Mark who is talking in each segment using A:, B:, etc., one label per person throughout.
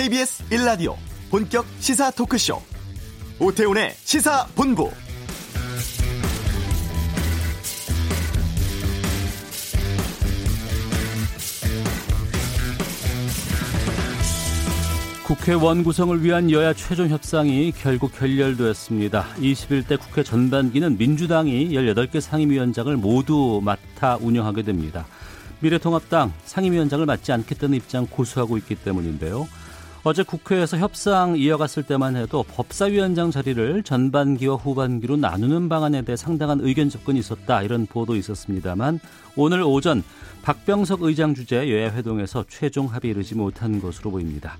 A: KBS 1라디오 본격 시사 토크쇼 오태훈의 시사본부
B: 국회 원 구성을 위한 여야 최종 협상이 결국 결렬되었습니다. 21대 국회 전반기는 민주당이 18개 상임위원장을 모두 맡아 운영하게 됩니다. 미래통합당 상임위원장을 맡지 않겠다는 입장 고수하고 있기 때문인데요. 어제 국회에서 협상 이어갔을 때만 해도 법사위원장 자리를 전반기와 후반기로 나누는 방안에 대해 상당한 의견 접근이 있었다 이런 보도 있었습니다만 오늘 오전 박병석 의장 주재 여야 회동에서 최종 합의 이르지 못한 것으로 보입니다.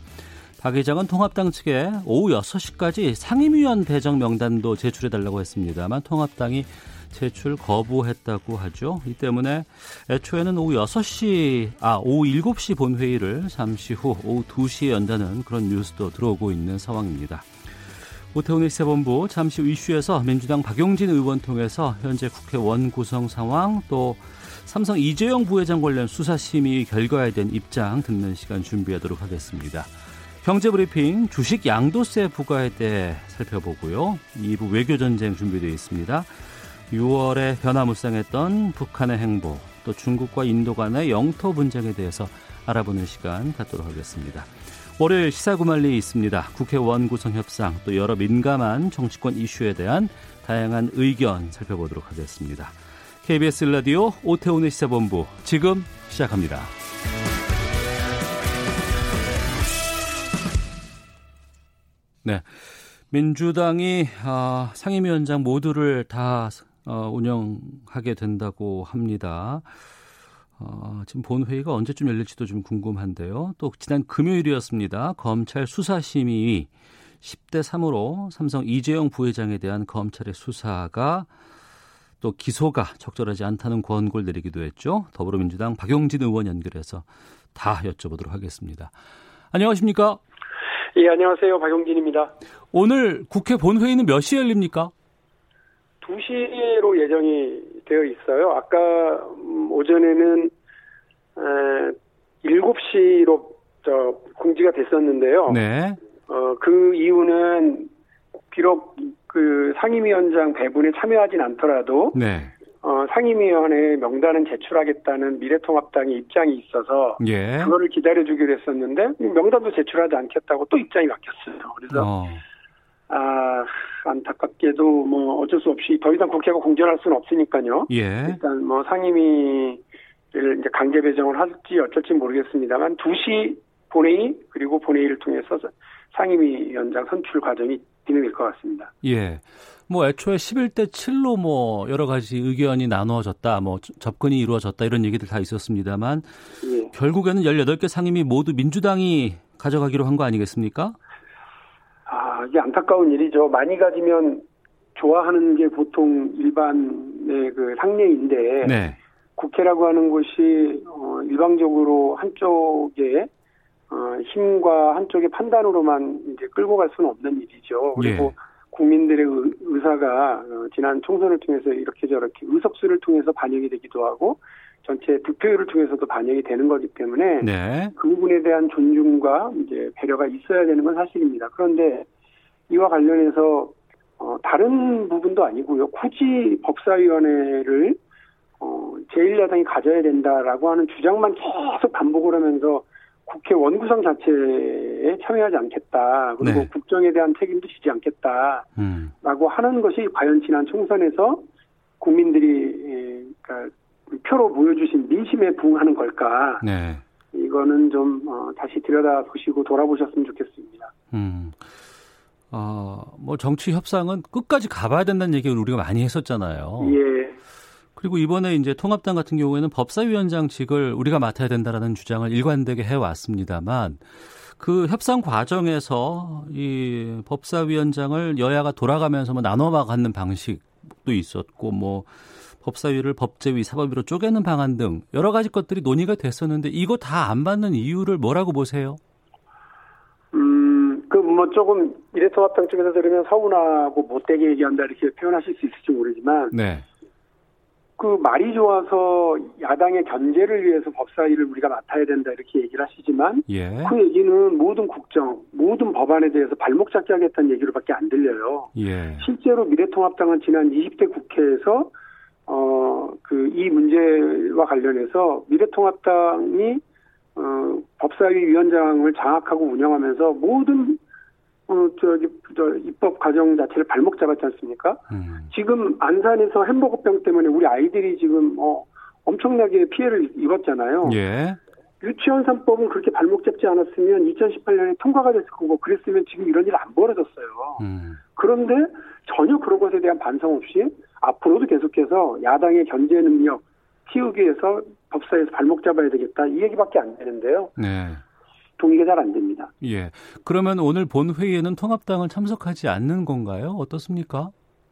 B: 박 의장은 통합당 측에 오후 6시까지 상임위원 배정 명단도 제출해달라고 했습니다만 통합당이 제출 거부했다고 하죠. 이 때문에 애초에는 오후 6시, 아, 오후 7시 본회의를 잠시 후 오후 2시에 연다는 그런 뉴스도 들어오고 있는 상황입니다. 오태훈의 시사본부 잠시 후 이슈에서 민주당 박용진 의원 통해서 현재 국회 원 구성 상황 또 삼성 이재용 부회장 관련 수사심의 결과에 대한 입장 듣는 시간 준비하도록 하겠습니다. 경제브리핑 주식 양도세 부과에 대해 살펴보고요. 2부 외교전쟁 준비되어 있습니다. 6월에 변화무쌍했던 북한의 행보, 또 중국과 인도 간의 영토 분쟁에 대해서 알아보는 시간 갖도록 하겠습니다. 월요일 시사구말리 있습니다. 국회 원 구성 협상, 또 여러 민감한 정치권 이슈에 대한 다양한 의견 살펴보도록 하겠습니다. KBS 라디오 오태훈의 시사본부 지금 시작합니다. 네. 민주당이 아, 상임위원장 모두를 다 어, 운영하게 된다고 합니다. 어, 지금 본회의가 언제쯤 열릴지도 좀 궁금한데요. 또 지난 금요일이었습니다. 검찰 수사심의 10대 3으로 삼성 이재용 부회장에 대한 검찰의 수사가 또 기소가 적절하지 않다는 권고를 내리기도 했죠. 더불어민주당 박용진 의원 연결해서 다 여쭤보도록 하겠습니다. 안녕하십니까?
C: 예, 안녕하세요. 박용진입니다.
B: 오늘 국회 본회의는 몇 시에 열립니까?
C: 2시로 예정이 되어 있어요. 아까 음, 오전에는 에, 7시로 저 공지가 됐었는데요.
B: 네.
C: 어, 그 이유는 비록 그 상임위원장 배분에 참여하진 않더라도
B: 네.
C: 어, 상임위원회 명단은 제출하겠다는 미래통합당의 입장이 있어서
B: 예.
C: 그거를 기다려주기로 했었는데 명단도 제출하지 않겠다고 또 입장이 바뀌었어요. 그래서
B: 어.
C: 아 안타깝게도 뭐 어쩔 수 없이 더 이상 국회가 공전할 수는 없으니까요.
B: 예.
C: 일단 뭐 상임위를 이제 강제 배정을 할지 어쩔지 모르겠습니다만 2시 본회의 그리고 본회의를 통해서 상임위원장 선출 과정이 진행될 것 같습니다.
B: 예. 뭐 애초에 11대 7로 뭐 여러 가지 의견이 나누어졌다, 뭐 접근이 이루어졌다 이런 얘기들 다 있었습니다만
C: 예.
B: 결국에는 18개 상임위 모두 민주당이 가져가기로 한 거 아니겠습니까?
C: 아 이게 안타까운 일이죠. 많이 가지면 좋아하는 게 보통 일반의 그 상례인데
B: 네.
C: 국회라고 하는 곳이 어, 일방적으로 한쪽에 어, 힘과 한쪽의 판단으로만 이제 끌고 갈 수는 없는 일이죠. 그리고
B: 예.
C: 국민들의 의, 의사가 어, 지난 총선을 통해서 이렇게 저렇게 의석수를 통해서 반영이 되기도 하고 전체 득표율을 통해서도 반영이 되는 거기 때문에
B: 네.
C: 그 부분에 대한 존중과 이제 배려가 있어야 되는 건 사실입니다. 그런데 이와 관련해서 어, 다른 부분도 아니고요. 굳이 법사위원회를 어, 제1야당이 가져야 된다라고 하는 주장만 계속 반복을 하면서 국회 원구성 자체에 참여하지 않겠다. 그리고
B: 네.
C: 국정에 대한 책임도 지지 않겠다 라고
B: 음.
C: 하는 것이 과연 지난 총선에서 국민들이 예, 그러니까 표로 보여주신 민심에 부응하는 걸까?
B: 네.
C: 이거는 좀 어, 다시 들여다 보시고 돌아보셨으면 좋겠습니다.
B: 음. 어, 뭐 정치 협상은 끝까지 가봐야 된다는 얘기를 우리가 많이 했었잖아요.
C: 예,
B: 그리고 이번에 이제 통합당 같은 경우에는 법사위원장직을 우리가 맡아야 된다라는 주장을 일관되게 해왔습니다만 그 협상 과정에서 이 법사위원장을 여야가 돌아가면서 뭐 나눠 갖는 방식도 있었고 뭐 법사위를 법제위, 사법위로 쪼개는 방안 등 여러 가지 것들이 논의가 됐었는데 이거 다 안 받는 이유를 뭐라고 보세요?
C: 음, 그 뭐 조금 미래통합당 쪽에서 들으면 서운하고 못되게 얘기한다 이렇게 표현하실 수 있을지 모르지만
B: 네.
C: 그 말이 좋아서 야당의 견제를 위해서 법사위를 우리가 맡아야 된다 이렇게 얘기를 하시지만
B: 예.
C: 그 얘기는 모든 국정, 모든 법안에 대해서 발목 잡기 하겠다는 얘기로밖에 안 들려요.
B: 예.
C: 실제로 미래통합당은 지난 20대 국회에서 어 그 이 문제와 관련해서 미래통합당이 어 법사위 위원장을 장악하고 운영하면서 모든 어 저기 저 입법 과정 자체를 발목 잡았지 않습니까?
B: 음.
C: 지금 안산에서 햄버거병 때문에 우리 아이들이 지금 어 엄청나게 피해를 입었잖아요.
B: 예.
C: 유치원 3법은 그렇게 발목 잡지 않았으면 2018년에 통과가 됐을 거고 그랬으면 지금 이런 일 안 벌어졌어요.
B: 음.
C: 그런데 전혀 그런 것에 대한 반성 없이 앞으로도 계속해서 야당의 견제 능력 키우기 위해서 법사위에서 발목 잡아야 되겠다 이 얘기밖에 안 되는데요.
B: 네.
C: 동의가 잘 안 됩니다.
B: 예. 그러면 오늘 본 회의에는 통합당은 참석하지 않는 건가요? 어떻습니까?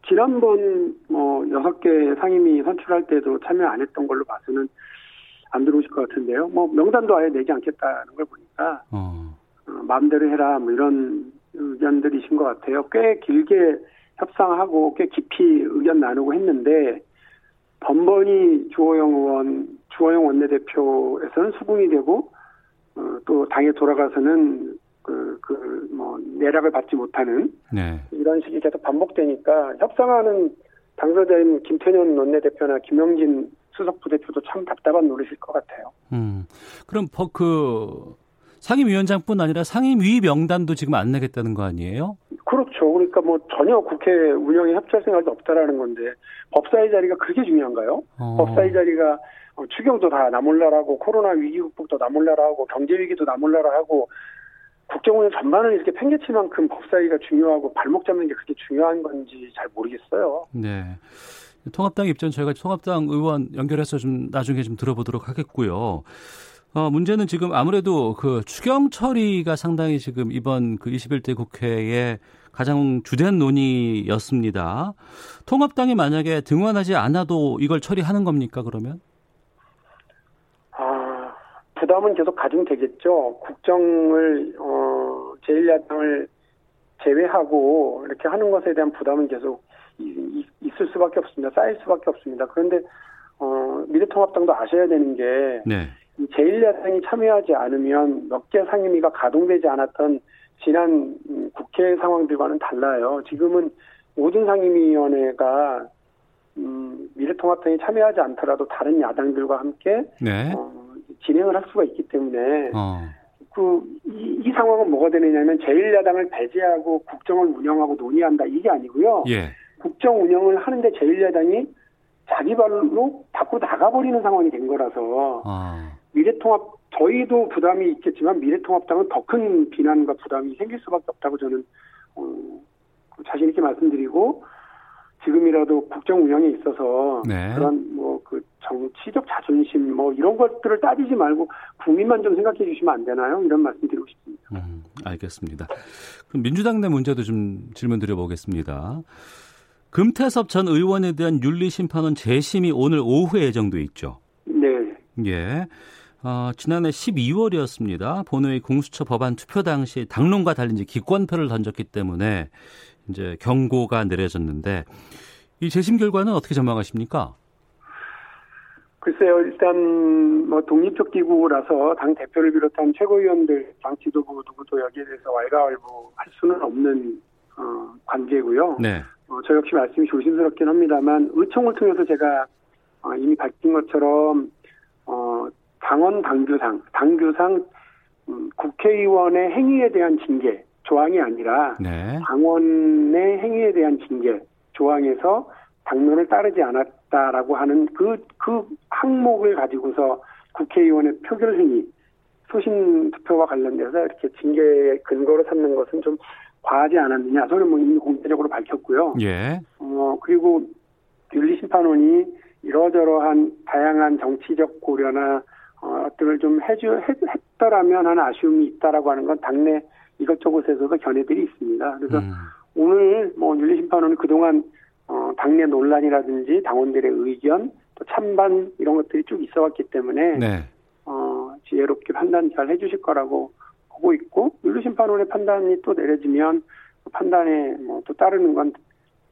C: 지난번 뭐 여섯 개 상임위 선출할 때도 참여 안 했던 걸로 봐서는 안 들어오실 것 같은데요. 뭐 명단도 아예 내지 않겠다는 걸 보니까
B: 어.
C: 어, 마음대로 해라 뭐 이런 의견들이신 것 같아요. 꽤 길게 협상하고 꽤 깊이 의견 나누고 했는데 번번이 주호영 의원, 주호영 원내대표에서는 수긍이 되고 어, 또 당에 돌아가서는 그, 그, 뭐, 내락을 받지 못하는
B: 네.
C: 이런 식이 계속 반복되니까 협상하는 당사자인 김태년 원내대표나 김영진 수석 부대표도 참 답답한 노릇일 것 같아요.
B: 음. 그럼 버- 그 상임위원장뿐 아니라 상임위 명단도 지금 안 내겠다는 거 아니에요?
C: 그렇죠. 그러니까 뭐 전혀 국회 운영에 협조할 생각이 없다라는 건데 법사위 자리가 그렇게 중요한가요?
B: 어.
C: 법사위 자리가 어, 추경도 다 나몰라라고 코로나 위기 극복도 나몰라라고 경제 위기도 나몰라라 하고 국정운영 전반을 이렇게 팽개칠 만큼 법사위가 중요하고 발목 잡는 게 그렇게 중요한 건지 잘 모르겠어요.
B: 네. 통합당 입장 저희가 통합당 의원 연결해서 좀 나중에 좀 들어보도록 하겠고요. 어, 문제는 지금 아무래도 그 추경 처리가 상당히 지금 이번 그 21대 국회의 가장 주된 논의였습니다. 통합당이 만약에 등원하지 않아도 이걸 처리하는 겁니까, 그러면?
C: 아, 부담은 계속 가중되겠죠. 국정을, 어, 제1야당을 제외하고 이렇게 하는 것에 대한 부담은 계속 있을 수밖에 없습니다. 쌓일 수밖에 없습니다. 그런데, 어, 미래통합당도 아셔야 되는 게,
B: 네.
C: 이 제1야당이 참여하지 않으면 몇 개 상임위가 가동되지 않았던 지난 음, 국회 상황들과는 달라요. 지금은 모든 상임위원회가 음, 미래통합당이 참여하지 않더라도 다른 야당들과 함께
B: 네.
C: 어, 진행을 할 수가 있기 때문에
B: 어.
C: 그, 이, 이 상황은 뭐가 되느냐면 제1야당을 배제하고 국정을 운영하고 논의한다 이게 아니고요.
B: 예.
C: 국정 운영을 하는데 제1야당이 자기 발로 밖으로 나가버리는 상황이 된 거라서
B: 아.
C: 미래통합 저희도 부담이 있겠지만 미래통합당은 더 큰 비난과 부담이 생길 수밖에 없다고 저는 어, 자신 있게 말씀드리고 지금이라도 국정 운영에 있어서
B: 네.
C: 그런 뭐 그 정치적 자존심 뭐 이런 것들을 따지지 말고 국민만 좀 생각해 주시면 안 되나요? 이런 말씀드리고 싶습니다.
B: 음, 알겠습니다. 그럼 민주당 내 문제도 좀 질문 드려보겠습니다. 금태섭 전 의원에 대한 윤리 심판원 재심이 오늘 오후에 예정돼 있죠.
C: 네.
B: 예. 어, 지난해 12월이었습니다. 본회의 공수처 법안 투표 당시 당론과 달리 이제 기권표를 던졌기 때문에 이제 경고가 내려졌는데 이 재심 결과는 어떻게 전망하십니까?
C: 글쎄요, 일단 뭐 독립적 기구라서 당 대표를 비롯한 최고위원들, 당 지도부 누구도 여기에 대해서 왈가왈부할 수는 없는 어, 관계고요.
B: 네.
C: 어, 저 역시 말씀이 조심스럽긴 합니다만 의총을 통해서 제가 어, 이미 밝힌 것처럼 어, 당원 당규상, 당규상 음, 국회의원의 행위에 대한 징계 조항이 아니라
B: 네.
C: 당원의 행위에 대한 징계 조항에서 당론을 따르지 않았다라고 하는 그, 그 항목을 가지고서 국회의원의 표결 행위, 소신 투표와 관련돼서 이렇게 징계의 근거로 삼는 것은 좀 과하지 않았느냐. 저는 뭐 이미 공개적으로 밝혔고요.
B: 예.
C: 어, 그리고 윤리심판원이 이러저러한 다양한 정치적 고려나, 어, 들을 좀 해주, 했, 했더라면 하는 아쉬움이 있다라고 하는 건 당내 이것저것에서도 견해들이 있습니다. 그래서
B: 음,
C: 오늘 뭐 윤리심판원은 그동안 어, 당내 논란이라든지 당원들의 의견, 또 찬반 이런 것들이 쭉 있어왔기 때문에
B: 네.
C: 어, 지혜롭게 판단 잘 해주실 거라고 보고 있고 윤리심판원의 판단이 또 내려지면 그 판단에 뭐 또 따르는 건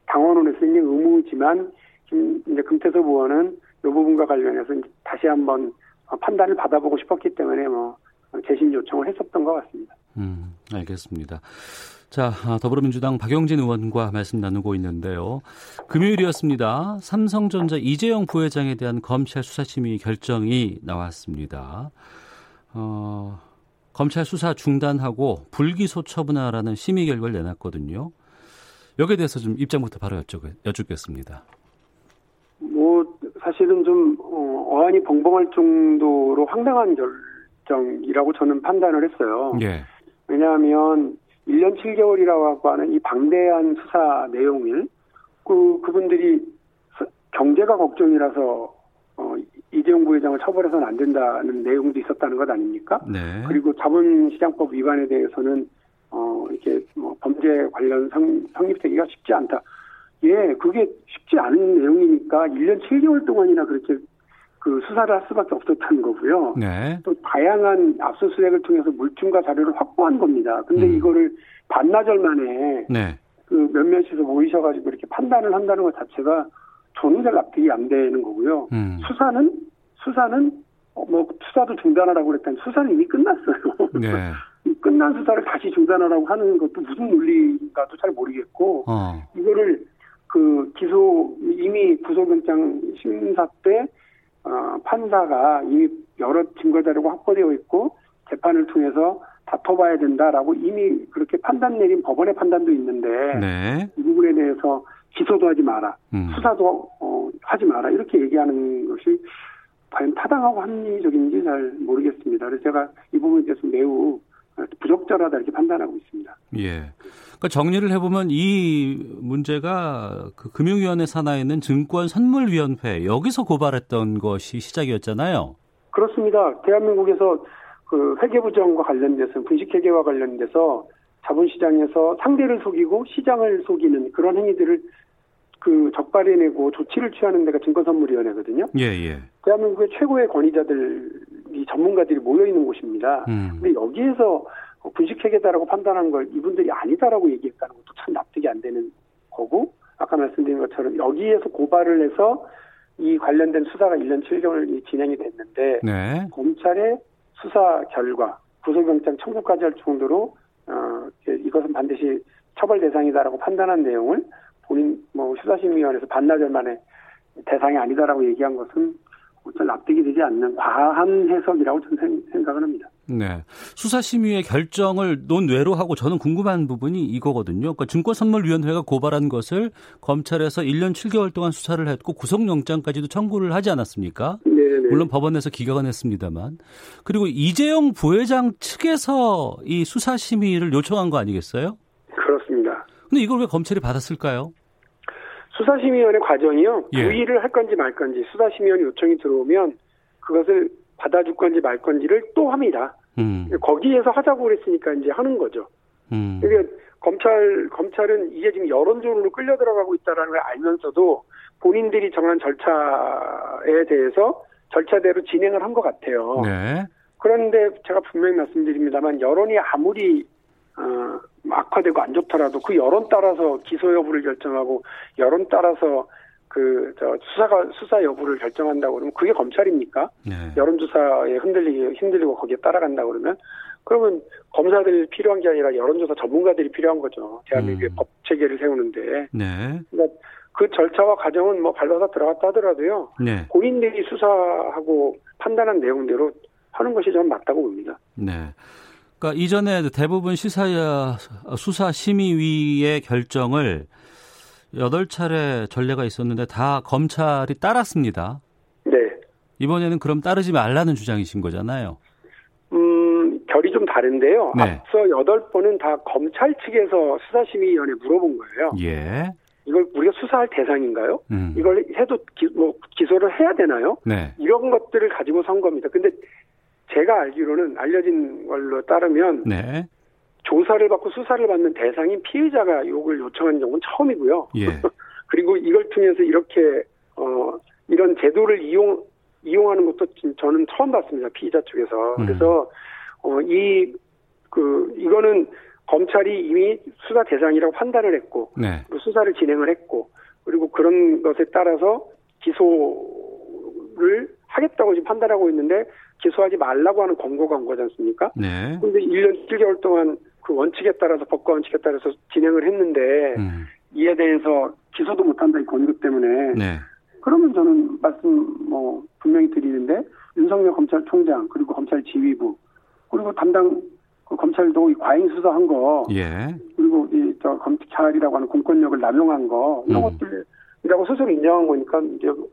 C: 당원원에서 있는 의무지만 지금 이제 금태섭 의원은 부분과 관련해서 다시 한번 판단을 받아보고 싶었기 때문에 뭐 재심 요청을 했었던 것 같습니다.
B: 음, 알겠습니다. 자, 아, 더불어민주당 박용진 의원과 말씀 나누고 있는데요. 금요일이었습니다. 삼성전자 이재용 부회장에 대한 검찰 수사심의 결정이 나왔습니다. 어, 검찰 수사 중단하고 불기소 처분하라는 심의 결과를 내놨거든요. 여기에 대해서 좀 입장부터 바로 여쭙, 여쭙겠습니다.
C: 뭐 사실은 좀 어, 어안이 벙벙할 정도로 황당한 결정이라고 저는 판단을 했어요.
B: 예.
C: 왜냐하면 1년 7개월이라고 하는 이 방대한 수사 내용을 그 그분들이 경제가 걱정이라서 어, 이재용 부회장을 처벌해서는 안 된다는 내용도 있었다는 것 아닙니까?
B: 네.
C: 그리고 자본시장법 위반에 대해서는 어 이렇게 뭐 범죄 관련 성, 성립되기가 쉽지 않다. 예, 그게 쉽지 않은 내용이니까 1년 7개월 동안이나 그렇게 그 수사를 할 수밖에 없었다는 거고요.
B: 네.
C: 또 다양한 압수수색을 통해서 물증과 자료를 확보한 겁니다. 근데
B: 음.
C: 이거를 반나절 만에
B: 네.
C: 그 몇몇이서 모이셔가지고 이렇게 판단을 한다는 것 자체가 저는 잘 납득이 안 되는 거고요.
B: 음.
C: 수사는 수사는 어, 뭐 수사도 중단하라고 그랬더니 수사는 이미 끝났어요.
B: 네.
C: 이 끝난 수사를 다시 중단하라고 하는 것도 무슨 논리인가도 잘 모르겠고
B: 어.
C: 이거를 그 기소 이미 구속영장 심사 때 어, 판사가 이미 여러 증거 자료가 확보되어 있고 재판을 통해서 다퉈봐야 된다라고 이미 그렇게 판단 내린 법원의 판단도 있는데
B: 네.
C: 이 부분에 대해서 기소도 하지 마라,
B: 음.
C: 수사도 어, 하지 마라 이렇게 얘기하는 것이 과연 타당하고 합리적인지 잘 모르겠습니다. 그래서 제가 이 부분에 대해서 매우 부적절하다 이렇게 판단하고 있습니다.
B: 예. 그러니까 정리를 해보면 이 문제가 그 금융위원회 산하에 있는 증권 선물위원회 여기서 고발했던 것이 시작이었잖아요.
C: 그렇습니다. 대한민국에서 그 회계부정과 관련돼서 분식회계와 관련돼서 자본시장에서 상대를 속이고 시장을 속이는 그런 행위들을 그 적발해내고 조치를 취하는 데가 증권선물위원회거든요.
B: 예, 예.
C: 대한민국의 최고의 권위자들 이 전문가들이 모여 있는 곳입니다.
B: 음.
C: 근데 여기에서 분식회계다라고 판단한 걸 이분들이 아니다라고 얘기했다는 것도 참 납득이 안 되는 거고 아까 말씀드린 것처럼 여기에서 고발을 해서 이 관련된 수사가 1년 7개월이 진행이 됐는데
B: 네.
C: 검찰의 수사 결과 구속영장 청구까지 할 정도로 어, 이것은 반드시 처벌 대상이다라고 판단한 내용을 본인 뭐 수사심의위원회에서 반나절 만에 대상이 아니다라고 얘기한 것은 잘 납득이 되지 않는 과한 해석이라고 저는 생각을 합니다.
B: 네. 수사심의의 결정을 논외로 하고 저는 궁금한 부분이 이거거든요. 그러니까 증권선물위원회가 고발한 것을 검찰에서 1년 7개월 동안 수사를 했고 구속영장까지도 청구를 하지 않았습니까?
C: 네네.
B: 물론 법원에서 기각은 했습니다만. 그리고 이재용 부회장 측에서 이 수사심의를 요청한 거 아니겠어요?
C: 그렇습니다.
B: 근데 이걸 왜 검찰이 받았을까요?
C: 수사심의위원회 과정이요.
B: 예.
C: 부의를 할 건지 말 건지 수사심의위원회 요청이 들어오면 그것을 받아줄 건지 말 건지를 또 합니다.
B: 음,
C: 거기에서 하자고 그랬으니까 이제 하는 거죠.
B: 음,
C: 그러니까 검찰 검찰은 이게 지금 여론조로 끌려 들어가고 있다라는 걸 알면서도 본인들이 정한 절차에 대해서 절차대로 진행을 한 것 같아요.
B: 네,
C: 그런데 제가 분명히 말씀드립니다만 여론이 아무리 어, 악화되고 안 좋더라도 그 여론 따라서 기소 여부를 결정하고 여론 따라서 그 저 수사가 수사 여부를 결정한다고 그러면 그게 검찰입니까?
B: 네,
C: 여론조사에 흔들리기 힘들리고 거기에 따라간다 그러면 그러면 검사들이 필요한 게 아니라 여론조사 전문가들이 필요한 거죠. 대한민국의
B: 음.
C: 법 체계를 세우는데
B: 네,
C: 그러니까 그 절차와 과정은 뭐 밟아서 들어갔다 하더라도요.
B: 네,
C: 본인들이 수사하고 판단한 내용대로 하는 것이 저는 맞다고 봅니다.
B: 네. 그러니까 이전에 대부분 시사야 수사 심의위의 결정을 여덟 차례 전례가 있었는데 다 검찰이 따랐습니다.
C: 네.
B: 이번에는 그럼 따르지 말라는 주장이신 거잖아요.
C: 음, 결이 좀 다른데요.
B: 네.
C: 앞서 여덟 번은 다 검찰 측에서 수사심의위원회 에 물어본 거예요.
B: 예.
C: 이걸 우리가 수사할 대상인가요?
B: 음.
C: 이걸 해도 기, 뭐 기소를 해야 되나요?
B: 네.
C: 이런 것들을 가지고 선 겁니다. 근데 제가 알기로는 알려진 걸로 따르면
B: 네.
C: 조사를 받고 수사를 받는 대상인 피해자가 욕을 요청한 경우는 처음이고요.
B: 예.
C: 그리고 이걸 통해서 이렇게 어 이런 제도를 이용 이용하는 것도 진- 저는 처음 봤습니다. 피의자 쪽에서.
B: 음.
C: 그래서 어 이 그 이거는 검찰이 이미 수사 대상이라고 판단을 했고
B: 네.
C: 또 수사를 진행을 했고 그리고 그런 것에 따라서 기소를 하겠다고 지금 판단하고 있는데 기소하지 말라고 하는 권고가 온 거지 않습니까?
B: 네.
C: 근데 1년 7개월 동안 그 원칙에 따라서 법과 원칙에 따라서 진행을 했는데
B: 음.
C: 이에 대해서 기소도 못한다 이 권고 때문에
B: 네.
C: 그러면 저는 말씀 뭐 분명히 드리는데 윤석열 검찰총장 그리고 검찰 지휘부 그리고 담당 그 검찰도 이 과잉 수사한 거
B: 예.
C: 그리고 이 저 검찰이라고 하는 공권력을 남용한 거 이런
B: 음.
C: 것들이라고 스스로 인정한 거니까 이제 그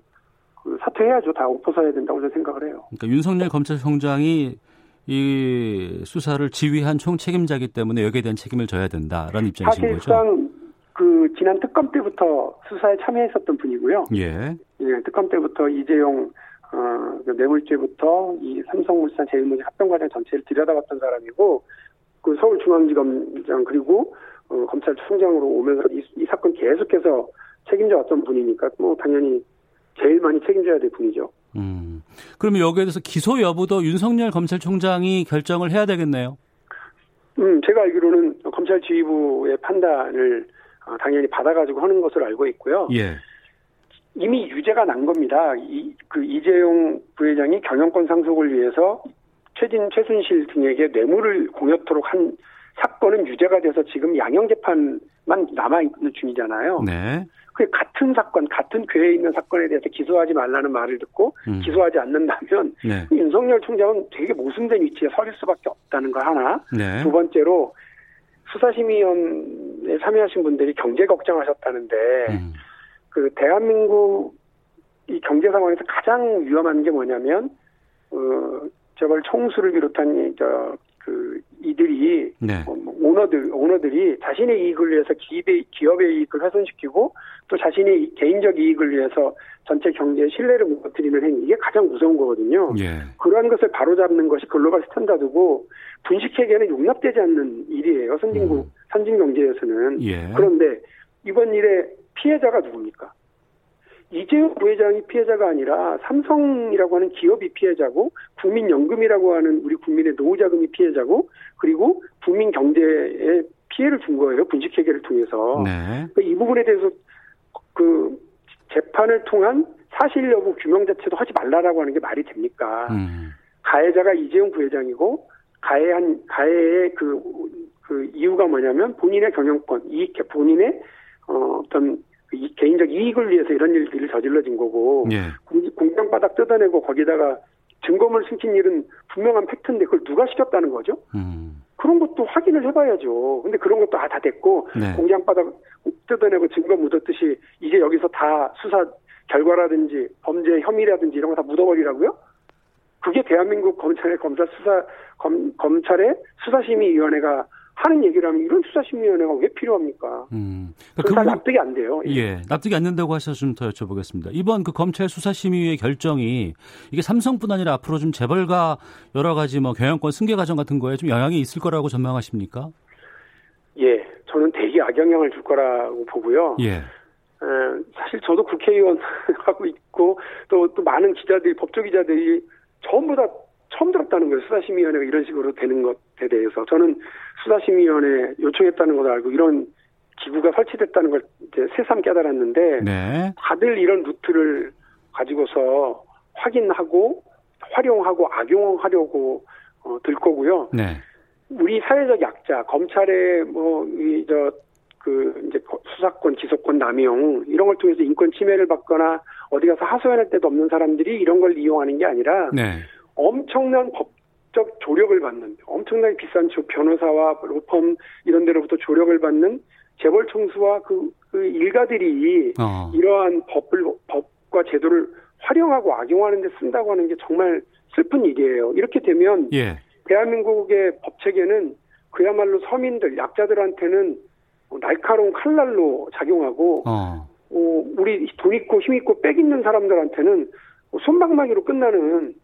C: 사퇴해야죠. 다 엎어서야 된다고 저는 생각을 해요.
B: 그러니까 윤석열 검찰총장이 이 수사를 지휘한 총 책임자이기 때문에 여기에 대한 책임을 져야 된다라는 입장이신 거죠.
C: 사실상 그 지난 특검 때부터 수사에 참여했었던 분이고요.
B: 예.
C: 예, 특검 때부터 이재용 어, 그 뇌물죄부터 이 삼성물산 제일모직 합병 과정 전체를 들여다봤던 사람이고 그 서울중앙지검장 그리고 어, 검찰총장으로 오면서 이, 이 사건 계속해서 책임져 왔던 분이니까 뭐 당연히 제일 많이 책임져야 될 분이죠.
B: 음. 그러면 여기에 대해서 기소 여부도 윤석열 검찰총장이 결정을 해야 되겠네요.
C: 음, 제가 알기로는 검찰 지휘부의 판단을 어, 당연히 받아가지고 하는 것으로 알고 있고요.
B: 예.
C: 이미 유죄가 난 겁니다. 이, 그 이재용 부회장이 경영권 상속을 위해서 최진, 최순실 등에게 뇌물을 공여토록 한 사건은 유죄가 돼서 지금 양형 재판만 남아 있는 중이잖아요.
B: 네.
C: 그 같은 사건, 같은 괴에 있는 사건에 대해서 기소하지 말라는 말을 듣고
B: 음.
C: 기소하지 않는다면
B: 네.
C: 윤석열 총장은 되게 모순된 위치에 서릴 수밖에 없다는 거 하나.
B: 네.
C: 두 번째로 수사심의위원회에 참여하신 분들이 경제 걱정하셨다는데
B: 음.
C: 그 대한민국 이 경제 상황에서 가장 위험한 게 뭐냐면 어 재벌 총수를 비롯한 이저그 이들이
B: 네.
C: 어, 뭐 오너들 오너들이 자신의 이익을 위해서 기업의 기업의 이익을 훼손시키고 또 자신의 개인적 이익을 위해서 전체 경제의 신뢰를 무너뜨리는 행위 이게 가장 무서운 거거든요.
B: 예.
C: 그러한 것을 바로잡는 것이 글로벌 스탠다드고 분식회계는 용납되지 않는 일이에요. 선진국
B: 음.
C: 선진 경제에서는
B: 예.
C: 그런데 이번 일에 피해자가 누굽니까? 이재용 부회장이 피해자가 아니라 삼성이라고 하는 기업이 피해자고 국민연금이라고 하는 우리 국민의 노후자금이 피해자고 그리고 국민 경제에 피해를 준 거예요. 분식회계를 통해서.
B: 네.
C: 그이 부분에 대해서 그 재판을 통한 사실 여부 규명 자체도 하지 말라라고 하는 게 말이 됩니까?
B: 음.
C: 가해자가 이재용 부회장이고 가해한 가해의 그, 그 이유가 뭐냐면 본인의 경영권, 이익, 본인의 어, 어떤 그 이- 개인적 이익을 위해서 이런 일들이 저질러진 거고
B: 예.
C: 공- 공장 바닥 뜯어내고 거기다가 증거물 숨긴 일은 분명한 팩트인데 그걸 누가 시켰다는 거죠?
B: 음.
C: 그런 것도 확인을 해봐야죠. 근데 그런 것도 아, 다 됐고
B: 네.
C: 공장 바닥 뜯어내고 증거 묻었듯이 이제 여기서 다 수사 결과라든지 범죄 혐의라든지 이런 거 다 묻어버리라고요? 그게 대한민국 검찰의 검사 수사 검, 검찰의 수사심의위원회가 하는 얘기라면 이런 수사심의위원회가 왜 필요합니까?
B: 음.
C: 그건 다
B: 부분-
C: 납득이 안 돼요.
B: 예, 납득이 안 된다고 하셔서 좀 더 여쭤보겠습니다. 이번 그 검찰 수사심의위의 결정이 이게 삼성뿐 아니라 앞으로 좀 재벌가 여러 가지 뭐 경영권 승계 과정 같은 거에 좀 영향이 있을 거라고 전망하십니까?
C: 예, 저는 대기 악영향을 줄 거라고 보고요.
B: 예.
C: 에, 사실 저도 국회의원 하고 있고 또, 또 많은 기자들이 법조 기자들이 전부 다 처음 들었다는 거예요. 수사심의위원회가 이런 식으로 되는 것 에 대해서 저는 수사심의위원회 요청했다는 걸 알고 이런 기구가 설치됐다는 걸 이제 새삼 깨달았는데
B: 네.
C: 다들 이런 루트를 가지고서 확인하고 활용하고 악용하려고 어, 들 거고요.
B: 네.
C: 우리 사회적 약자, 검찰의 뭐, 이, 저, 그, 이제 수사권, 기소권 남용, 이런 걸 통해서 인권 침해를 받거나 어디 가서 하소연할 데도 없는 사람들이 이런 걸 이용하는 게 아니라
B: 네.
C: 엄청난 법 적 조력을 받는, 엄청나게 비싼 조- 변호사와 로펌 이런 데로부터 조력을 받는 재벌 총수와 그, 그 일가들이
B: 어.
C: 이러한 법을, 법과 제도를 활용하고 악용하는 데 쓴다고 하는 게 정말 슬픈 일이에요. 이렇게 되면
B: 예.
C: 대한민국의 법 체계는 그야말로 서민들, 약자들한테는 날카로운 칼날로 작용하고
B: 어.
C: 어, 우리 돈 있고 힘 있고 빽 있는 사람들한테는 손방망이로 끝나는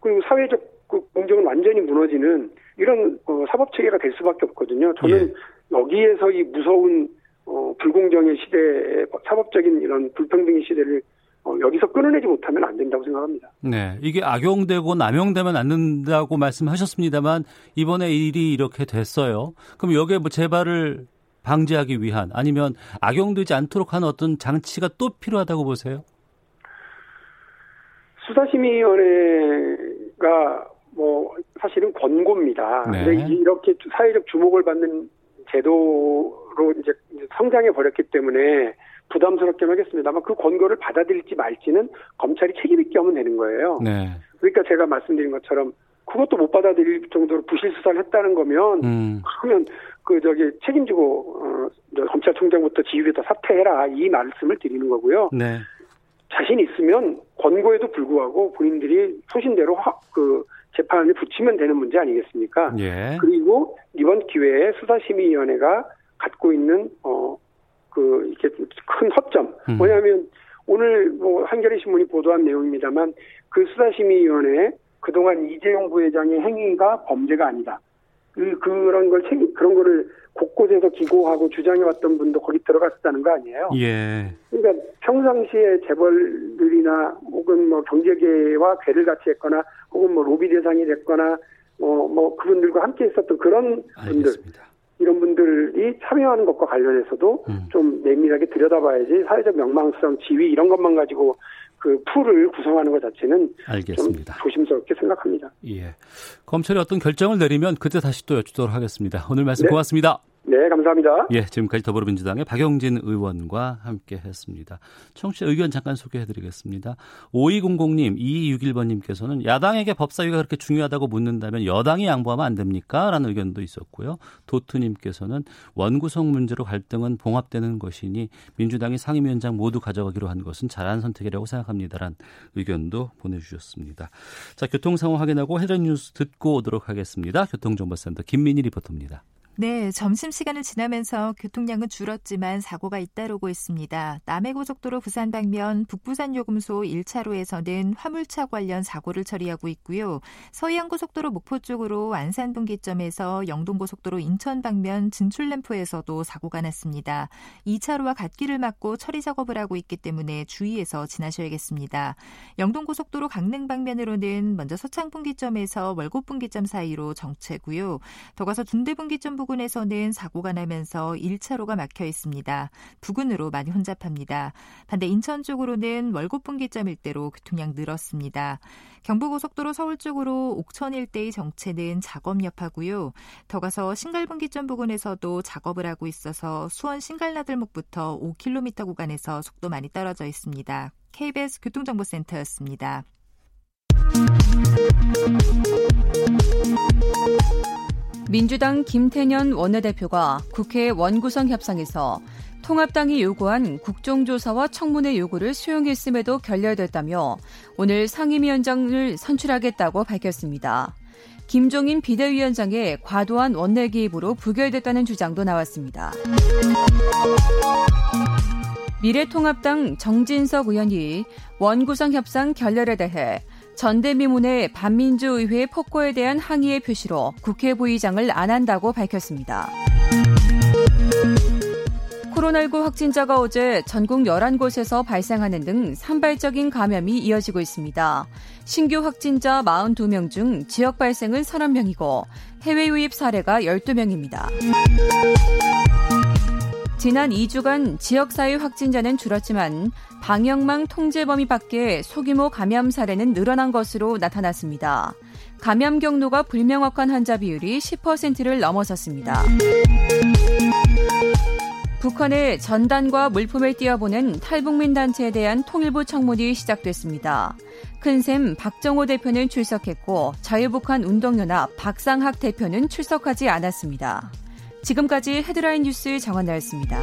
C: 그리고 사회적 그 공정은 완전히 무너지는 이런 어, 사법 체계가 될 수밖에 없거든요. 저는 여기에서 이 무서운 어, 불공정의 시대에 사법적인 이런 불평등의 시대를 어, 여기서 끊어내지 못하면 안 된다고 생각합니다.
B: 네. 이게 악용되고 남용되면 안 된다고 말씀하셨습니다만 이번에 일이 이렇게 됐어요. 그럼 여기에 뭐 재발을 방지하기 위한 아니면 악용되지 않도록 하는 어떤 장치가 또 필요하다고 보세요?
C: 수사심의위원회가 뭐 사실은 권고입니다.
B: 네.
C: 근데 이렇게 사회적 주목을 받는 제도로 이제 성장해 버렸기 때문에 부담스럽긴 하겠습니다만 그 권고를 받아들일지 말지는 검찰이 책임 있게 하면 되는 거예요.
B: 네.
C: 그러니까 제가 말씀드린 것처럼 그것도 못 받아들일 정도로 부실 수사를 했다는 거면
B: 음.
C: 그러면 그 저기 책임지고 어, 저 검찰총장부터 지휘부터 사퇴해라 이 말씀을 드리는 거고요.
B: 네.
C: 자신 있으면 권고에도 불구하고 본인들이 소신대로 화, 그 재판을 붙이면 되는 문제 아니겠습니까?
B: 예.
C: 그리고 이번 기회에 수사심의위원회가 갖고 있는 어 그 이렇게 큰 허점
B: 음.
C: 뭐냐면 오늘 뭐 한겨레 신문이 보도한 내용입니다만 그 수사심의위원회 그동안 이재용 부회장의 행위가 범죄가 아니다. 그 그런 걸 책, 그런 거를 곳곳에서 기고하고 주장해왔던 분도 거기 들어갔었다는 거 아니에요?
B: 예.
C: 그러니까 평상시에 재벌들이나 혹은 뭐 경제계와 괴를 같이 했거나 혹은 뭐 로비 대상이 됐거나 뭐, 뭐 그분들과 함께 있었던 그런 분들
B: 알겠습니다.
C: 이런 분들이 참여하는 것과 관련해서도
B: 음.
C: 좀 내밀하게 들여다봐야지 사회적 명망성, 지위 이런 것만 가지고 그 풀을 구성하는 것 자체는
B: 알겠습니다.
C: 좀 조심스럽게 생각합니다.
B: 예. 검찰이 어떤 결정을 내리면 그때 다시 또 여쭙도록 하겠습니다. 오늘 말씀
C: 네.
B: 고맙습니다.
C: 네, 감사합니다.
B: 예, 지금까지 더불어민주당의 박영진 의원과 함께 했습니다. 청취자 의견 잠깐 소개해 드리겠습니다. 5200님, 2261번님께서는 야당에게 법사위가 그렇게 중요하다고 묻는다면 여당이 양보하면 안 됩니까? 라는 의견도 있었고요. 도트님께서는 원구성 문제로 갈등은 봉합되는 것이니 민주당이 상임위원장 모두 가져가기로 한 것은 잘한 선택이라고 생각합니다라는 의견도 보내주셨습니다. 자, 교통 상황 확인하고 해전 뉴스 듣고 오도록 하겠습니다. 교통정보센터 김민희 리포터입니다.
D: 네, 점심시간을 지나면서 교통량은 줄었지만 사고가 잇따르고 있습니다. 남해고속도로 부산 방면 북부산 요금소 1차로에서는 화물차 관련 사고를 처리하고 있고요. 서해안고속도로 목포 쪽으로 안산분기점에서 영동고속도로 인천 방면 진출램프에서도 사고가 났습니다. 2차로와 갓길을 막고 처리 작업을 하고 있기 때문에 주의해서 지나셔야겠습니다. 영동고속도로 강릉 방면으로는 먼저 서창분기점에서 월곡분기점 사이로 정체고요. 더 가서 중대분기점 부근에서는 사고가 나면서 1차로가 막혀 있습니다. 부근으로 많이 혼잡합니다. 반대 인천 쪽으로는 월곡분기점 일대로 교통량 늘었습니다. 경부고속도로 서울 쪽으로 옥천 일대의 정체는 작업 여파고요. 더 가서 신갈분기점 부근에서도 작업을 하고 있어서 수원 신갈나들목부터 5km 구간에서 속도 많이 떨어져 있습니다. KBS 교통정보센터였습니다.
E: 민주당 김태년 원내대표가 국회 원구성 협상에서 통합당이 요구한 국정조사와 청문회 요구를 수용했음에도 결렬됐다며 오늘 상임위원장을 선출하겠다고 밝혔습니다. 김종인 비대위원장의 과도한 원내 개입으로 부결됐다는 주장도 나왔습니다. 미래통합당 정진석 의원이 원구성 협상 결렬에 대해 전대미문의 반민주의회 폭거에 대한 항의의 표시로 국회 부의장을 안 한다고 밝혔습니다. 코로나19 확진자가 어제 전국 11곳에서 발생하는 등 산발적인 감염이 이어지고 있습니다. 신규 확진자 42명 중 지역 발생은 30명이고 해외 유입 사례가 12명입니다. 지난 2주간 지역사회 확진자는 줄었지만 방역망 통제 범위 밖에 소규모 감염 사례는 늘어난 것으로 나타났습니다. 감염 경로가 불명확한 환자 비율이 10%를 넘어섰습니다. 북한의 전단과 물품을 띄어보는 탈북민 단체에 대한 통일부 청문이 시작됐습니다. 큰샘 박정호 대표는 출석했고 자유북한 운동연합 박상학 대표는 출석하지 않았습니다. 지금까지 헤드라인 뉴스 정한나였습니다.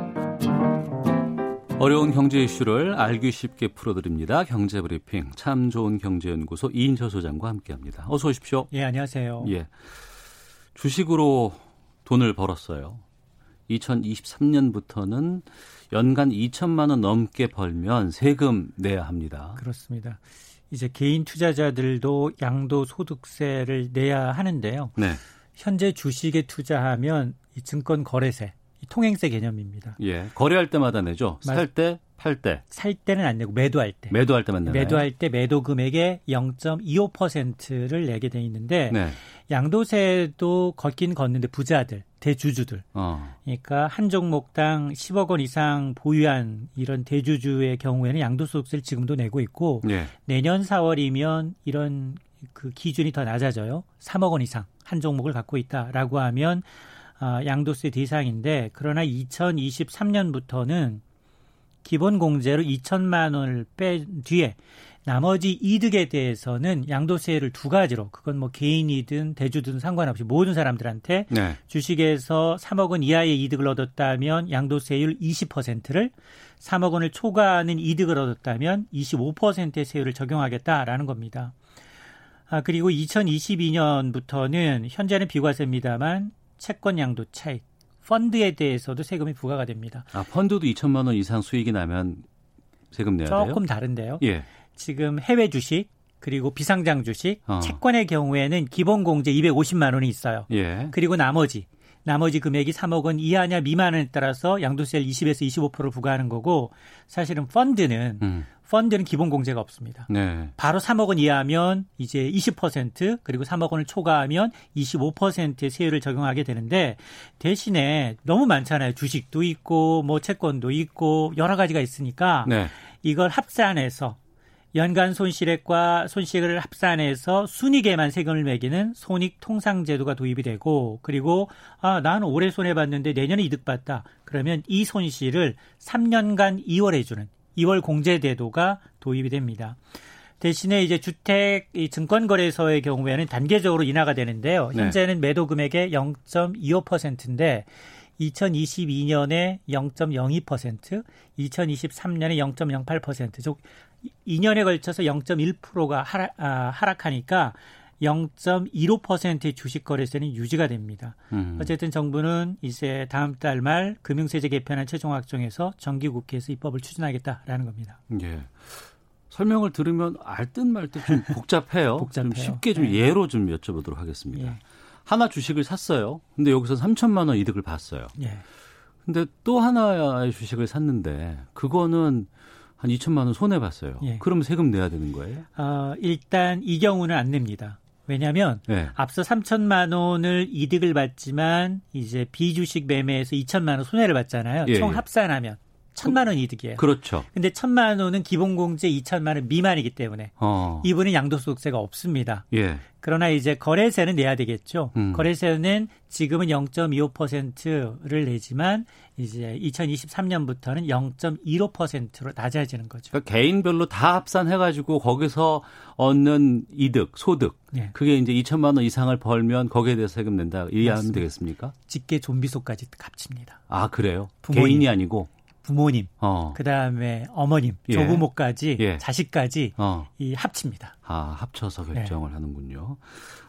B: 어려운 경제 이슈를 알기 쉽게 풀어드립니다. 경제브리핑 참 좋은 경제연구소 이인철 소장과 함께합니다. 어서 오십시오.
F: 예, 안녕하세요.
B: 예, 주식으로 돈을 벌었어요. 2023년부터는 연간 2천만 원 넘게 벌면 세금 내야 합니다.
F: 그렇습니다. 이제 개인 투자자들도 양도 소득세를 내야 하는데요. 네. 현재 주식에 투자하면 이 증권 거래세, 이 통행세 개념입니다.
B: 예. 거래할 때마다 내죠. 살 때, 팔 때.
F: 살 때는 안 내고 매도할 때.
B: 매도할 때만 내요.
F: 매도할 때 매도 금액의 0.25%를 내게 돼 있는데 네. 양도세도 걷긴 걷는데 부자들, 대주주들. 어. 그러니까 한 종목당 10억 원 이상 보유한 이런 대주주의 경우에는 양도소득세를 지금도 내고 있고 네. 내년 4월이면 이런 그 기준이 더 낮아져요. 3억 원 이상 한 종목을 갖고 있다라고 하면 아, 양도세 대상인데 그러나 2023년부터는 기본 공제로 2천만 원을 뺀 뒤에 나머지 이득에 대해서는 양도세를 두 가지로 그건 뭐 개인이든 대주든 상관없이 모든 사람들한테 네. 주식에서 3억 원 이하의 이득을 얻었다면 양도세율 20%를 3억 원을 초과하는 이득을 얻었다면 25%의 세율을 적용하겠다라는 겁니다. 아, 그리고 2022년부터는 현재는 비과세입니다만 채권 양도 차익, 펀드에 대해서도 세금이 부과가 됩니다.
B: 아, 펀드도 2천만 원 이상 수익이 나면 세금 내야 조금
F: 돼요? 조금 다른데요. 예. 지금 해외 주식 그리고 비상장 주식, 어. 채권의 경우에는 기본 공제 250만 원이 있어요. 예. 그리고 나머지 나머지 금액이 3억 원 이하냐 미만에 따라서 양도세를 20에서 25%를 부과하는 거고 사실은 펀드는 음. 펀드는 기본 공제가 없습니다. 네. 바로 3억 원 이하면 이제 20% 그리고 3억 원을 초과하면 25%의 세율을 적용하게 되는데 대신에 너무 많잖아요. 주식도 있고 뭐 채권도 있고 여러 가지가 있으니까 네. 이걸 합산해서 연간 손실액과 손실을 합산해서 순이익에만 세금을 매기는 손익 통상 제도가 도입이 되고 그리고 아 나는 올해 손해 봤는데 내년에 이득 봤다. 그러면 이 손실을 3년간 2월 해 주는 2월 공제 제도가 도입이 됩니다. 대신에 이제 주택 증권거래소의 경우에는 단계적으로 인하가 되는데요. 네. 현재는 매도 금액의 0.25%인데 2022년에 0.02%, 2023년에 0.08%, 즉 2년에 걸쳐서 0.1%가 하락, 아, 하락하니까 0.15%의 주식 거래세는 유지가 됩니다. 음. 어쨌든 정부는 이제 다음 달 말 금융세제 개편안 최종 확정해서 정기국회에서 입법을 추진하겠다라는 겁니다.
B: 예. 설명을 들으면 알 듯 말 듯 좀 복잡해요. 복잡해요. 좀 쉽게 좀 네. 예로 좀 여쭤보도록 하겠습니다. 예. 하나 주식을 샀어요. 근데 여기서 3천만 원 이득을 봤어요. 예. 근데 또 하나의 주식을 샀는데 그거는 한 2천만 원 손해 봤어요. 예. 그러면 세금 내야 되는 거예요?
F: 어, 일단 이 경우는 안 냅니다. 왜냐하면 네. 앞서 3천만 원을 이득을 받지만 이제 비주식 매매에서 2천만 원 손해를 봤잖아요. 예, 총 예. 합산하면 천만 원 이득이에요.
B: 그렇죠.
F: 근데 천만 원은 기본공제 2천만 원 미만이기 때문에 어. 이분은 양도소득세가 없습니다. 예. 그러나 이제 거래세는 내야 되겠죠. 음. 거래세는 지금은 0.25%를 내지만 이제 2023년부터는 0.15%로 낮아지는 거죠.
B: 그러니까 개인별로 다 합산해가지고 거기서 얻는 이득, 소득, 네. 그게 이제 2천만 원 이상을 벌면 거기에 대해서 세금 낸다 이해하면 되겠습니까?
F: 직계 좀비소까지 값집니다.
B: 아 그래요? 부모님. 개인이 아니고
F: 부모님, 어. 그 다음에 어머님, 예. 조부모까지, 예. 자식까지 어. 이 합칩니다.
B: 아 합쳐서 결정을 네. 하는군요.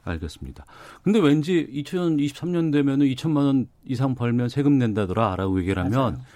B: 알겠습니다. 근데 왠지 2023년 되면은 2천만 원 이상 벌면 세금 낸다더라라고 얘기를 하면 맞아요.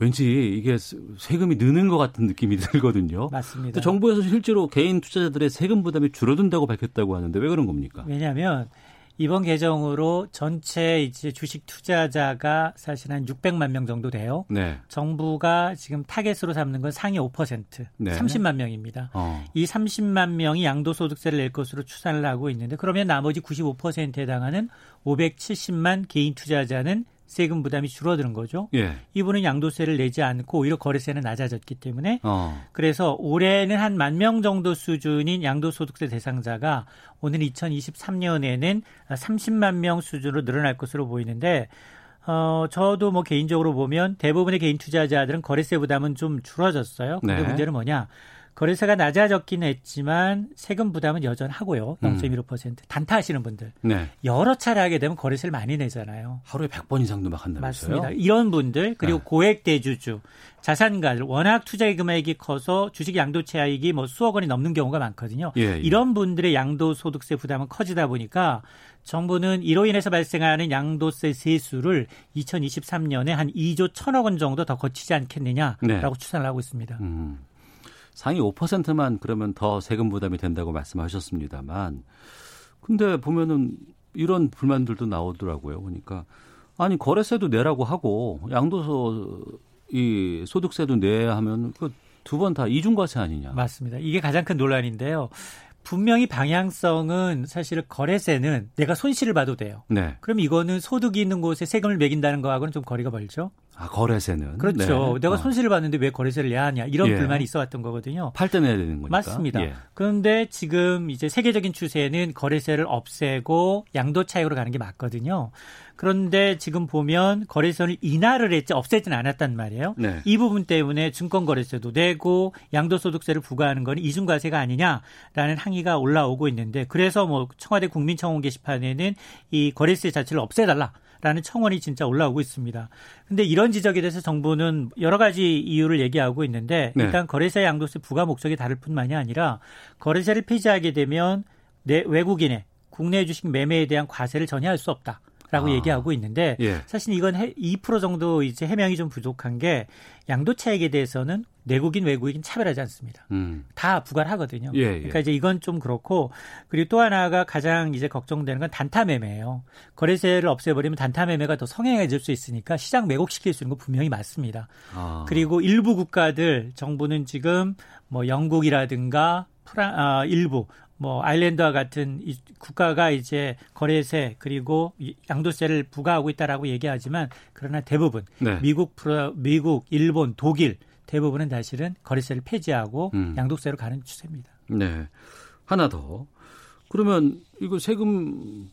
B: 왠지 이게 세금이 느는 것 같은 느낌이 들거든요.
F: 맞습니다.
B: 정부에서 실제로 개인 투자자들의 세금 부담이 줄어든다고 밝혔다고 하는데 왜 그런 겁니까?
F: 왜냐하면 이번 개정으로 전체 이제 주식 투자자가 사실 한 600만 명 정도 돼요. 네. 정부가 지금 타겟으로 삼는 건 상위 5%, 네. 30만 명입니다. 어. 이 30만 명이 양도소득세를 낼 것으로 추산을 하고 있는데 그러면 나머지 95%에 해당하는 570만 개인 투자자는 세금 부담이 줄어드는 거죠. 예. 이분은 양도세를 내지 않고 오히려 거래세는 낮아졌기 때문에 어. 그래서 올해는 한 만 명 정도 수준인 양도소득세 대상자가 오늘 2023년에는 30만 명 수준으로 늘어날 것으로 보이는데 어, 저도 뭐 개인적으로 보면 대부분의 개인 투자자들은 거래세 부담은 좀 줄어졌어요. 근데 네. 문제는 뭐냐? 거래세가 낮아졌긴 했지만 세금 부담은 여전하고요. 0.15% 음. 단타하시는 분들 네. 여러 차례 하게 되면 거래세를 많이 내잖아요.
B: 하루에 100번 이상도 막 한다면서요?
F: 맞습니다. 이런 분들 그리고 네. 고액 대주주 자산가들 워낙 투자 금액이 커서 주식 양도채익이 뭐 수억 원이 넘는 경우가 많거든요. 예, 예. 이런 분들의 양도소득세 부담은 커지다 보니까 정부는 이로 인해서 발생하는 양도세 세수를 2023년에 한 2조 1천억 원 정도 더 거치지 않겠느냐라고 네. 추산을 하고 있습니다. 음.
B: 상위 5%만 그러면 더 세금 부담이 된다고 말씀하셨습니다만 근데 보면은 이런 불만들도 나오더라고요. 그러니까 아니 거래세도 내라고 하고 양도소 이 소득세도 내야 하면 그 두 번 다 이중과세 아니냐.
F: 맞습니다. 이게 가장 큰 논란인데요. 분명히 방향성은 사실 거래세는 내가 손실을 봐도 돼요. 네. 그럼 이거는 소득이 있는 곳에 세금을 매긴다는 거하고는 좀 거리가 멀죠.
B: 아, 거래세는?
F: 그렇죠. 네. 내가 어. 손실을 봤는데 왜 거래세를 내야 하냐. 이런 예. 불만이 있어 왔던 거거든요.
B: 팔 때 내야 되는 거니까.
F: 맞습니다. 예. 그런데 지금 이제 세계적인 추세는 거래세를 없애고 양도 차익으로 가는 게 맞거든요. 그런데 지금 보면 거래세를 인하를 했지 없애지는 않았단 말이에요. 네. 이 부분 때문에 증권 거래세도 내고 양도소득세를 부과하는 건 이중과세가 아니냐라는 항의가 올라오고 있는데 그래서 뭐 청와대 국민청원 게시판에는 이 거래세 자체를 없애달라. 라는 청원이 진짜 올라오고 있습니다. 근데 이런 지적에 대해서 정부는 여러 가지 이유를 얘기하고 있는데 네. 일단 거래세 양도세 부과 목적이 다를 뿐만이 아니라 거래세를 폐지하게 되면 내 외국인의 국내 주식 매매에 대한 과세를 전혀 할 수 없다. 라고 아. 얘기하고 있는데 예. 사실 이건 2% 정도 이제 해명이 좀 부족한 게 양도 차익에 대해서는 내국인 외국인 차별하지 않습니다. 음. 다 부과를 하거든요. 예, 예. 그러니까 이제 이건 좀 그렇고 그리고 또 하나가 가장 이제 걱정되는 건 단타 매매예요. 거래세를 없애버리면 단타 매매가 더 성행해질 수 있으니까 시장 왜곡시킬 수 있는 거 분명히 맞습니다. 아. 그리고 일부 국가들 정부는 지금 뭐 영국이라든가 프랑 아, 일부 뭐 아일랜드와 같은 이 국가가 이제 거래세 그리고 양도세를 부과하고 있다라고 얘기하지만 그러나 대부분 네. 미국 미국 일본 독일 대부분은 사실은 거래세를 폐지하고 음. 양도세로 가는 추세입니다.
B: 네. 하나 더. 그러면 이거 세금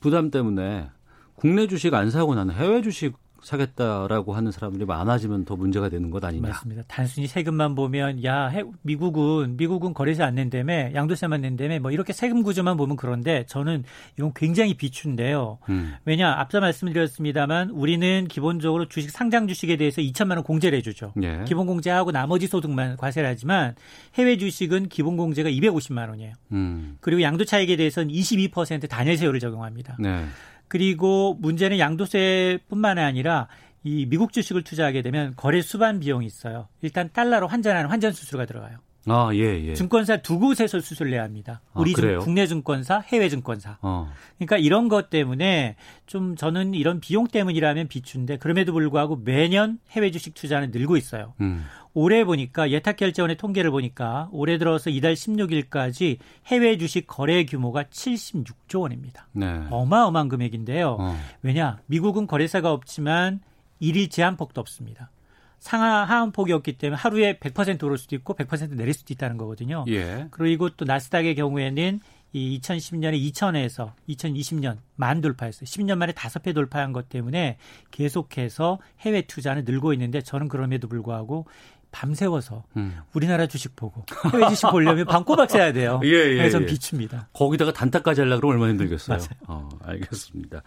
B: 부담 때문에 국내 주식 안 사고 나는 해외 주식 사겠다라고 하는 사람들이 많아지면 더 문제가 되는 것 아니냐.
F: 맞습니다. 단순히 세금만 보면 야 미국은 미국은 거래세 안 낸다며 양도세만 낸다며 뭐 이렇게 세금 구조만 보면 그런데 저는 이건 굉장히 비추인데요. 음. 왜냐 앞서 말씀드렸습니다만 우리는 기본적으로 주식 상장 주식에 대해서 2천만 원 공제를 해주죠. 예. 기본 공제하고 나머지 소득만 과세를 하지만 해외 주식은 기본 공제가 250만 원이에요. 음. 그리고 양도 차익에 대해서는 22% 단일 세율을 적용합니다. 네. 그리고 문제는 양도세뿐만 아니라 이 미국 주식을 투자하게 되면 거래 수반 비용이 있어요. 일단 달러로 환전하는 환전 수수료가 들어가요.
B: 아, 예, 예.
F: 증권사 두 곳에서 수수료 내야 합니다. 아, 우리 아, 국내 증권사, 해외 증권사. 어. 그러니까 이런 것 때문에 좀 저는 이런 비용 때문이라면 비추인데 그럼에도 불구하고 매년 해외 주식 투자는 늘고 있어요. 음. 올해 보니까 예탁결제원의 통계를 보니까 올해 들어서 이달 16일까지 해외 주식 거래 규모가 76조 원입니다. 네. 어마어마한 금액인데요. 어. 왜냐? 미국은 거래사가 없지만 일일 제한폭도 없습니다. 상하 하한 폭이 없기 때문에 하루에 100% 오를 수도 있고 100% 내릴 수도 있다는 거거든요. 예. 그리고 또 나스닥의 경우에는 이 2010년에 2천에서 2020년 만 돌파했어요. 10년 만에 다섯 배 돌파한 것 때문에 계속해서 해외 투자는 늘고 있는데 저는 그럼에도 불구하고 밤새워서 음. 우리나라 주식 보고 해외 주식 보려면 밤꼬박 새야 돼요. 예, 예, 그래서 예. 비춥니다.
B: 거기다가 단타까지 하려고 그러면 얼마나 힘들겠어요. 어, 알겠습니다.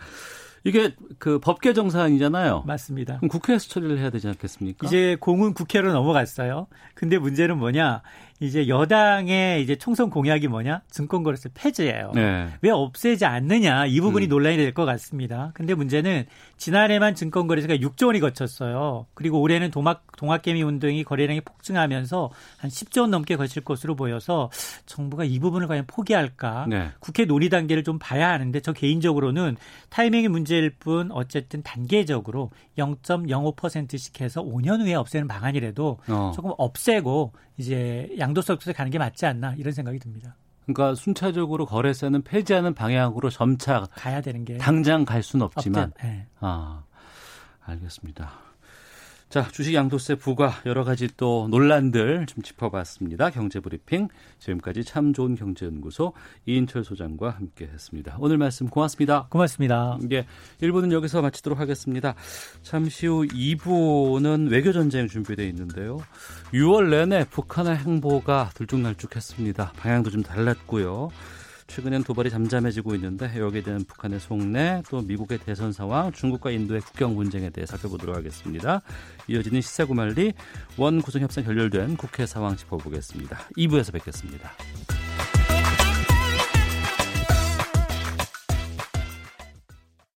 B: 이게 그 법 개정 사안이잖아요.
F: 맞습니다.
B: 그럼 국회에서 처리를 해야 되지 않겠습니까?
F: 이제 공은 국회로 넘어갔어요. 근데 문제는 뭐냐? 이제 여당의 이제 총선 공약이 뭐냐? 증권거래세 폐지예요. 네. 왜 없애지 않느냐? 이 부분이 음. 논란이 될 것 같습니다. 근데 문제는 지난해만 증권거래세가 6조 원이 거쳤어요. 그리고 올해는 동학 동학개미 운동이 거래량이 폭증하면서 한 10조 원 넘게 거칠 것으로 보여서 정부가 이 부분을 과연 포기할까? 네. 국회 논의 단계를 좀 봐야 하는데 저 개인적으로는 타이밍이 문제일 뿐 어쨌든 단계적으로 0.05%씩 해서 5년 후에 없애는 방안이라도 어. 조금 없애고 이제 양도소득세 가는 게 맞지 않나 이런 생각이 듭니다.
B: 그러니까 순차적으로 거래세는 폐지하는 방향으로 점차
F: 가야 되는 게
B: 당장 갈 수는 없지만 네. 아 알겠습니다. 자, 주식 양도세 부과 여러 가지 또 논란들 좀 짚어봤습니다. 경제브리핑 지금까지 참 좋은 경제연구소 이인철 소장과 함께했습니다. 오늘 말씀 고맙습니다.
F: 고맙습니다.
B: 예, 1부는 여기서 마치도록 하겠습니다. 잠시 후 2부는 외교 전쟁 준비되어 있는데요. 6월 내내 북한의 행보가 들쭉날쭉했습니다. 방향도 좀 달랐고요. 최근엔 도발이 잠잠해지고 있는데 여기에 대한 북한의 속내 또 미국의 대선 상황 중국과 인도의 국경 분쟁에 대해 살펴보도록 하겠습니다. 이어지는 시사구말리 원 구성협상 결렬된 국회 상황 짚어보겠습니다. 2부에서 뵙겠습니다.